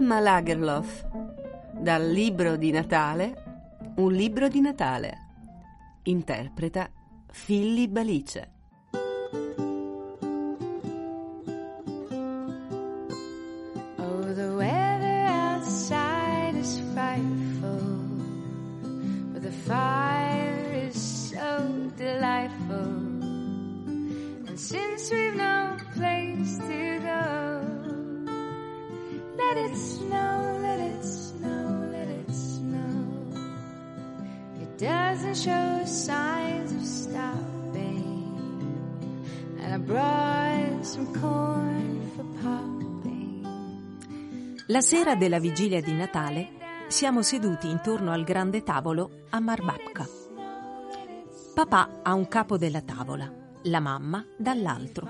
Selma Lagerlof dal libro di Natale Un libro di Natale. Interpreta Filli Balice La sera della vigilia di Natale siamo seduti intorno al grande tavolo a Marbapka. Papà ha un capo della tavola, la mamma dall'altro.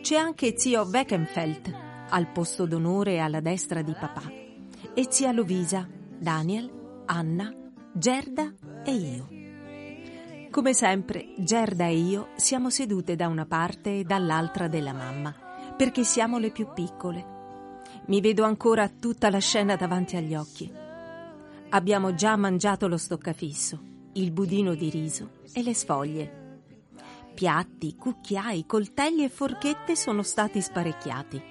C'è anche zio Weckenfeld al posto d'onore alla destra di papà e zia Lovisa, Daniel, Anna, Gerda e io. Come sempre, Gerda e io siamo sedute da una parte e dall'altra della mamma, perché siamo le più piccole. Mi vedo ancora tutta la scena davanti agli occhi. Abbiamo già mangiato lo stoccafisso, il budino di riso e le sfoglie. Piatti, cucchiai, coltelli e forchette sono stati sparecchiati,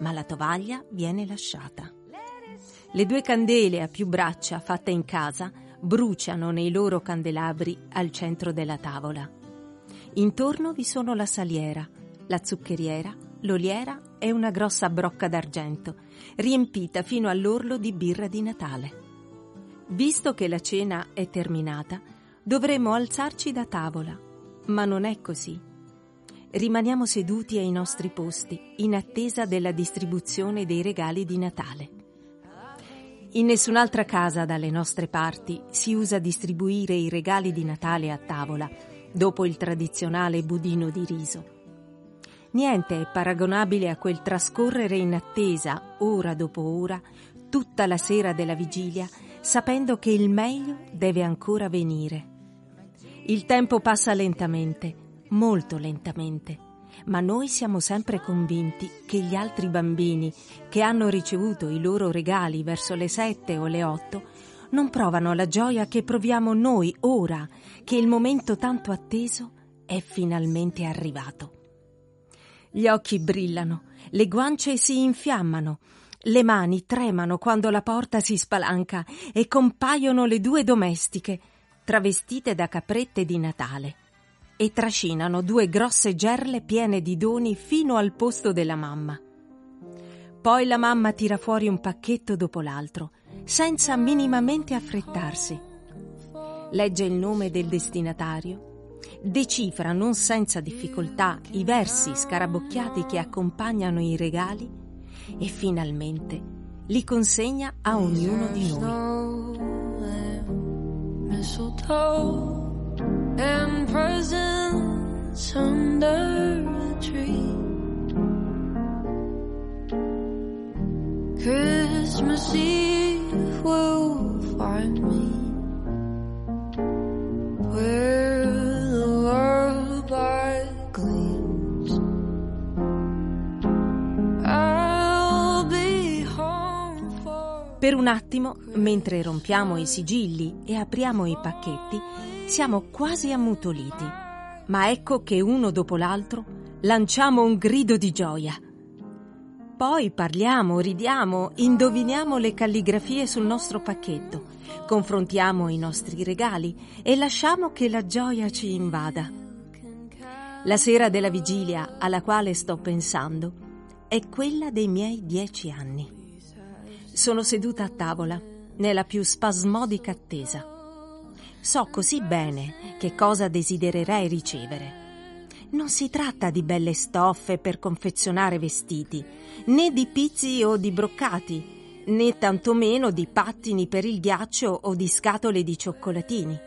ma la tovaglia viene lasciata. Le due candele a più braccia fatte in casa bruciano nei loro candelabri al centro della tavola. Intorno vi sono la saliera, la zuccheriera, l'oliera e una grossa brocca d'argento, riempita fino all'orlo di birra di Natale. Visto che la cena è terminata, dovremmo alzarci da tavola, ma non è così. Rimaniamo seduti ai nostri posti, in attesa della distribuzione dei regali di Natale. In nessun'altra casa dalle nostre parti si usa distribuire i regali di Natale a tavola, dopo il tradizionale budino di riso. Niente è paragonabile a quel trascorrere in attesa, ora dopo ora, tutta la sera della vigilia, sapendo che il meglio deve ancora venire. Il tempo passa lentamente, molto lentamente, ma noi siamo sempre convinti che gli altri bambini che hanno ricevuto i loro regali verso le sette o le otto non provano la gioia che proviamo noi ora che il momento tanto atteso è finalmente arrivato. Gli occhi brillano, le guance si infiammano, le mani tremano quando la porta si spalanca e compaiono le due domestiche, travestite da caprette di Natale, e trascinano due grosse gerle piene di doni fino al posto della mamma. Poi la mamma tira fuori un pacchetto dopo l'altro, senza minimamente affrettarsi. Legge il nome del destinatario decifra non senza difficoltà i versi scarabocchiati che accompagnano i regali e finalmente li consegna a ognuno di noi. Christmas Eve will find me Per un attimo, mentre rompiamo i sigilli e apriamo i pacchetti, siamo quasi ammutoliti. Ma ecco che uno dopo l'altro lanciamo un grido di gioia. Poi parliamo, ridiamo, indoviniamo le calligrafie sul nostro pacchetto, confrontiamo i nostri regali e lasciamo che la gioia ci invada. La sera della vigilia alla quale sto pensando è quella dei miei dieci anni. Sono seduta a tavola, nella più spasmodica attesa. So così bene che cosa desidererei ricevere. Non si tratta di belle stoffe per confezionare vestiti, né di pizzi o di broccati, né tantomeno di pattini per il ghiaccio o di scatole di cioccolatini.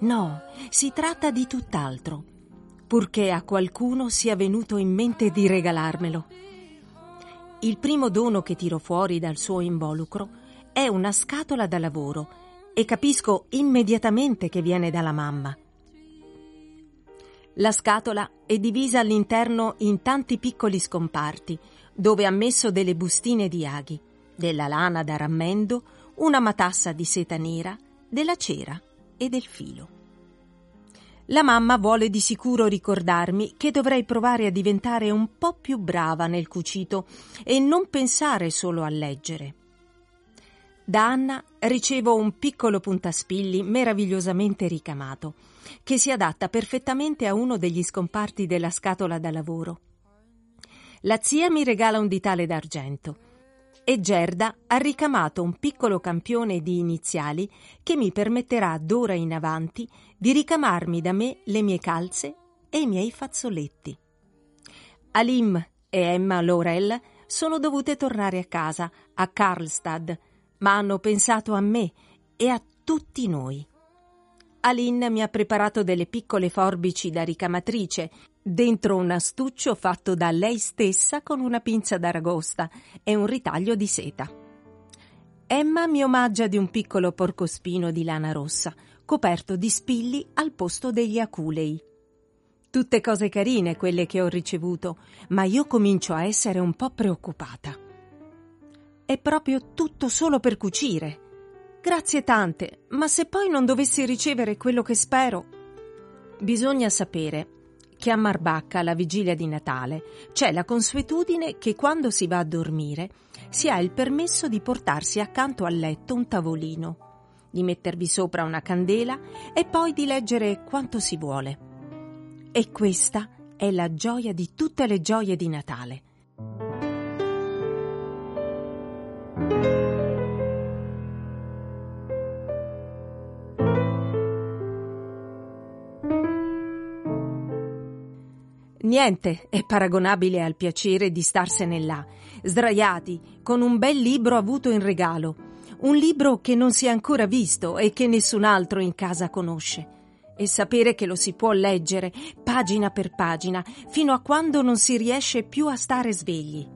No, si tratta di tutt'altro, purché a qualcuno sia venuto in mente di regalarmelo. Il primo dono che tiro fuori dal suo involucro è una scatola da lavoro e capisco immediatamente che viene dalla mamma. La scatola è divisa all'interno in tanti piccoli scomparti, dove ha messo delle bustine di aghi, della lana da rammendo, una matassa di seta nera, della cera e del filo. La mamma vuole di sicuro ricordarmi che dovrei provare a diventare un po' più brava nel cucito e non pensare solo a leggere. Da Anna ricevo un piccolo puntaspilli meravigliosamente ricamato, che si adatta perfettamente a uno degli scomparti della scatola da lavoro. La zia mi regala un ditale d'argento e Gerda ha ricamato un piccolo campione di iniziali che mi permetterà d'ora in avanti di ricamarmi da me le mie calze e i miei fazzoletti. Alim e Emma Laurel sono dovute tornare a casa, a Karlstad, ma hanno pensato a me e a tutti noi. Aline mi ha preparato delle piccole forbici da ricamatrice, dentro un astuccio fatto da lei stessa con una pinza d'aragosta e un ritaglio di seta. Emma mi omaggia di un piccolo porcospino di lana rossa, coperto di spilli al posto degli aculei. Tutte cose carine quelle che ho ricevuto, ma io comincio a essere un po' preoccupata. È proprio tutto solo per cucire. Grazie tante, ma se poi non dovessi ricevere quello che spero. Bisogna sapere che a Marbacca, alla vigilia di Natale, c'è la consuetudine che quando si va a dormire si ha il permesso di portarsi accanto al letto un tavolino, di mettervi sopra una candela e poi di leggere quanto si vuole. E questa è la gioia di tutte le gioie di Natale. Niente è paragonabile al piacere di starsene là, sdraiati, con un bel libro avuto in regalo, un libro che non si è ancora visto e che nessun altro in casa conosce, e sapere che lo si può leggere pagina per pagina fino a quando non si riesce più a stare svegli.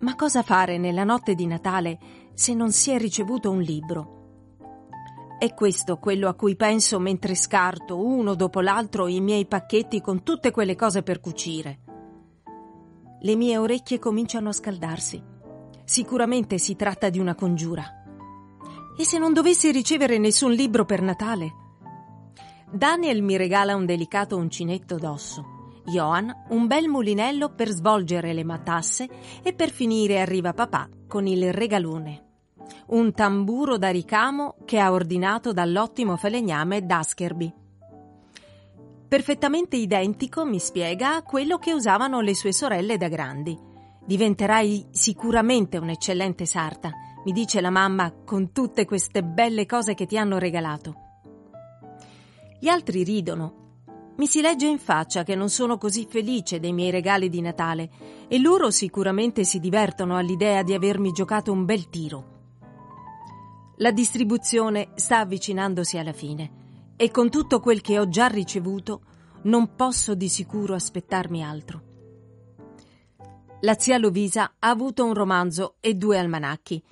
Ma cosa fare nella notte di Natale se non si è ricevuto un libro? È questo quello a cui penso mentre scarto uno dopo l'altro i miei pacchetti con tutte quelle cose per cucire. Le mie orecchie cominciano a scaldarsi. Sicuramente si tratta di una congiura. E se non dovessi ricevere nessun libro per Natale? Daniel mi regala un delicato uncinetto d'osso. Johan un bel mulinello per svolgere le matasse e per finire arriva papà con il regalone un tamburo da ricamo che ha ordinato dall'ottimo falegname Daskerby. Perfettamente identico, mi spiega, a quello che usavano le sue sorelle da grandi. Diventerai sicuramente un'eccellente sarta, mi dice la mamma, con tutte queste belle cose che ti hanno regalato. Gli altri ridono. Mi si legge in faccia che non sono così felice dei miei regali di Natale e loro sicuramente si divertono all'idea di avermi giocato un bel tiro. La distribuzione sta avvicinandosi alla fine e con tutto quel che ho già ricevuto non posso di sicuro aspettarmi altro. La zia Lovisa ha avuto un romanzo e due almanacchi,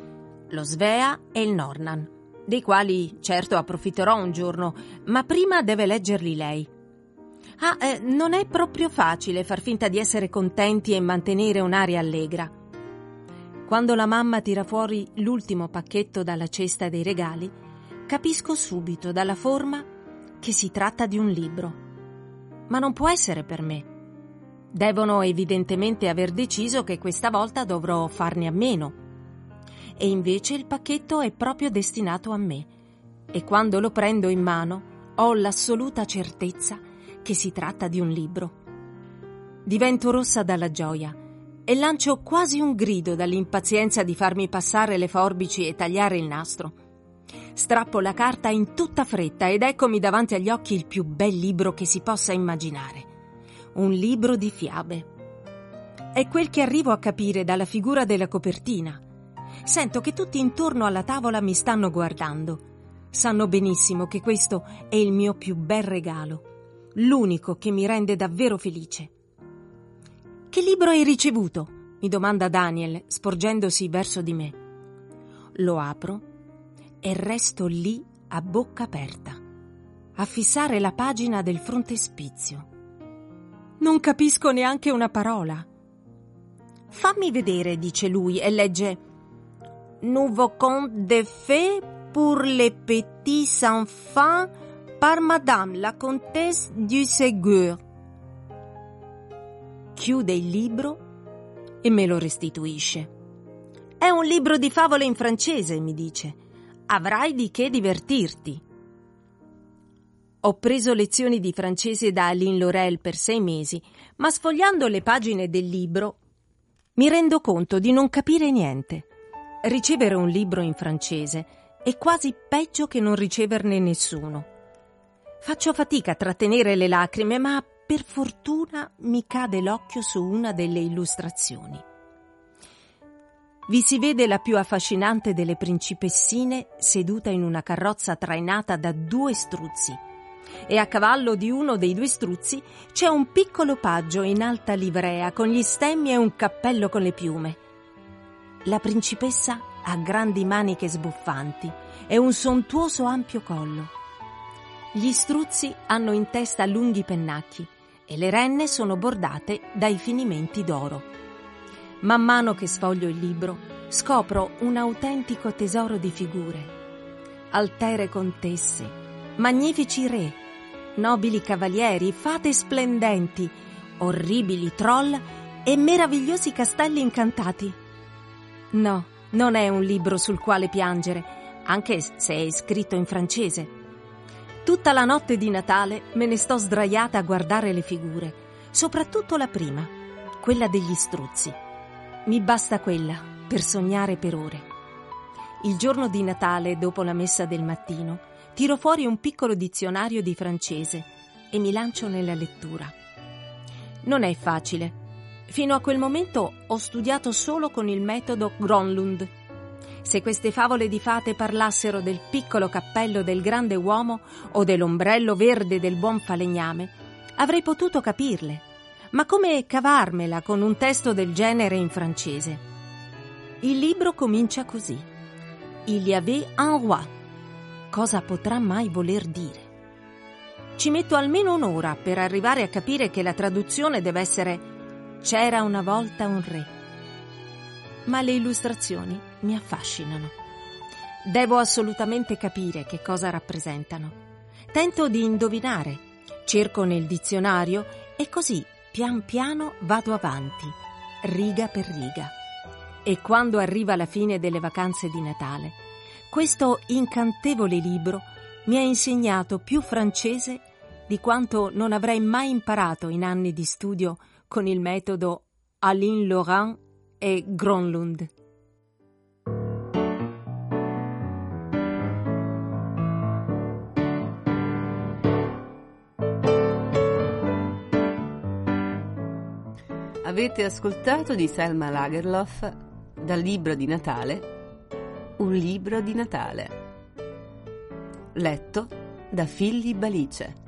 lo Svea e il Nornan, dei quali certo approfitterò un giorno, ma prima deve leggerli lei. Ah, eh, non è proprio facile far finta di essere contenti e mantenere un'aria allegra. Quando la mamma tira fuori l'ultimo pacchetto dalla cesta dei regali, capisco subito dalla forma che si tratta di un libro. Ma non può essere per me. Devono evidentemente aver deciso che questa volta dovrò farne a meno. E invece il pacchetto è proprio destinato a me. E quando lo prendo in mano ho l'assoluta certezza che si tratta di un libro. Divento rossa dalla gioia e lancio quasi un grido dall'impazienza di farmi passare le forbici e tagliare il nastro. Strappo la carta in tutta fretta ed eccomi davanti agli occhi il più bel libro che si possa immaginare. Un libro di fiabe. è quel che arrivo a capire dalla figura della copertina. Sento che tutti intorno alla tavola mi stanno guardando. Sanno benissimo che questo è il mio più bel regalo, l'unico che mi rende davvero felice. Che libro hai ricevuto? mi domanda Daniel, sporgendosi verso di me. Lo apro e resto lì a bocca aperta, a fissare la pagina del frontespizio. Non capisco neanche una parola. Fammi vedere, dice lui e legge Nouveau conte de fées pour les petits enfants par Madame la Comtesse du Ségur. Chiude il libro e me lo restituisce. È un libro di favole in francese, mi dice. Avrai di che divertirti. Ho preso lezioni di francese da Aline Laurel per sei mesi, ma sfogliando le pagine del libro mi rendo conto di non capire niente. Ricevere un libro in francese è quasi peggio che non riceverne nessuno. Faccio fatica a trattenere le lacrime, ma per fortuna mi cade l'occhio su una delle illustrazioni. Vi si vede la più affascinante delle principessine seduta in una carrozza trainata da due struzzi. E a cavallo di uno dei due struzzi c'è un piccolo paggio in alta livrea con gli stemmi e un cappello con le piume. La principessa ha grandi maniche sbuffanti e un sontuoso ampio collo. Gli struzzi hanno in testa lunghi pennacchi e le renne sono bordate dai finimenti d'oro. Man mano che sfoglio il libro, scopro un autentico tesoro di figure. Altere contesse, magnifici re, nobili cavalieri, fate splendenti, orribili troll e meravigliosi castelli incantati. No, non è un libro sul quale piangere, anche se è scritto in francese. Tutta la notte di Natale me ne sto sdraiata a guardare le figure, soprattutto la prima, quella degli struzzi. Mi basta quella per sognare per ore. Il giorno di Natale, dopo la messa del mattino, tiro fuori un piccolo dizionario di francese e mi lancio nella lettura. Non è facile. Fino a quel momento ho studiato solo con il metodo Gronlund, se queste favole di fate parlassero del piccolo cappello del grande uomo o dell'ombrello verde del buon falegname, avrei potuto capirle. Ma come cavarmela con un testo del genere in francese? Il libro comincia così. Il y avait un roi. Cosa potrà mai voler dire? Ci metto almeno un'ora per arrivare a capire che la traduzione deve essere C'era una volta un re ma le illustrazioni mi affascinano. Devo assolutamente capire che cosa rappresentano. Tento di indovinare, cerco nel dizionario e così pian piano vado avanti, riga per riga. E quando arriva la fine delle vacanze di Natale, questo incantevole libro mi ha insegnato più francese di quanto non avrei mai imparato in anni di studio con il metodo Aline Laurent e Gronlund. Avete ascoltato di Selma Lagerlof dal libro di Natale Un libro di Natale letto da Philly Balice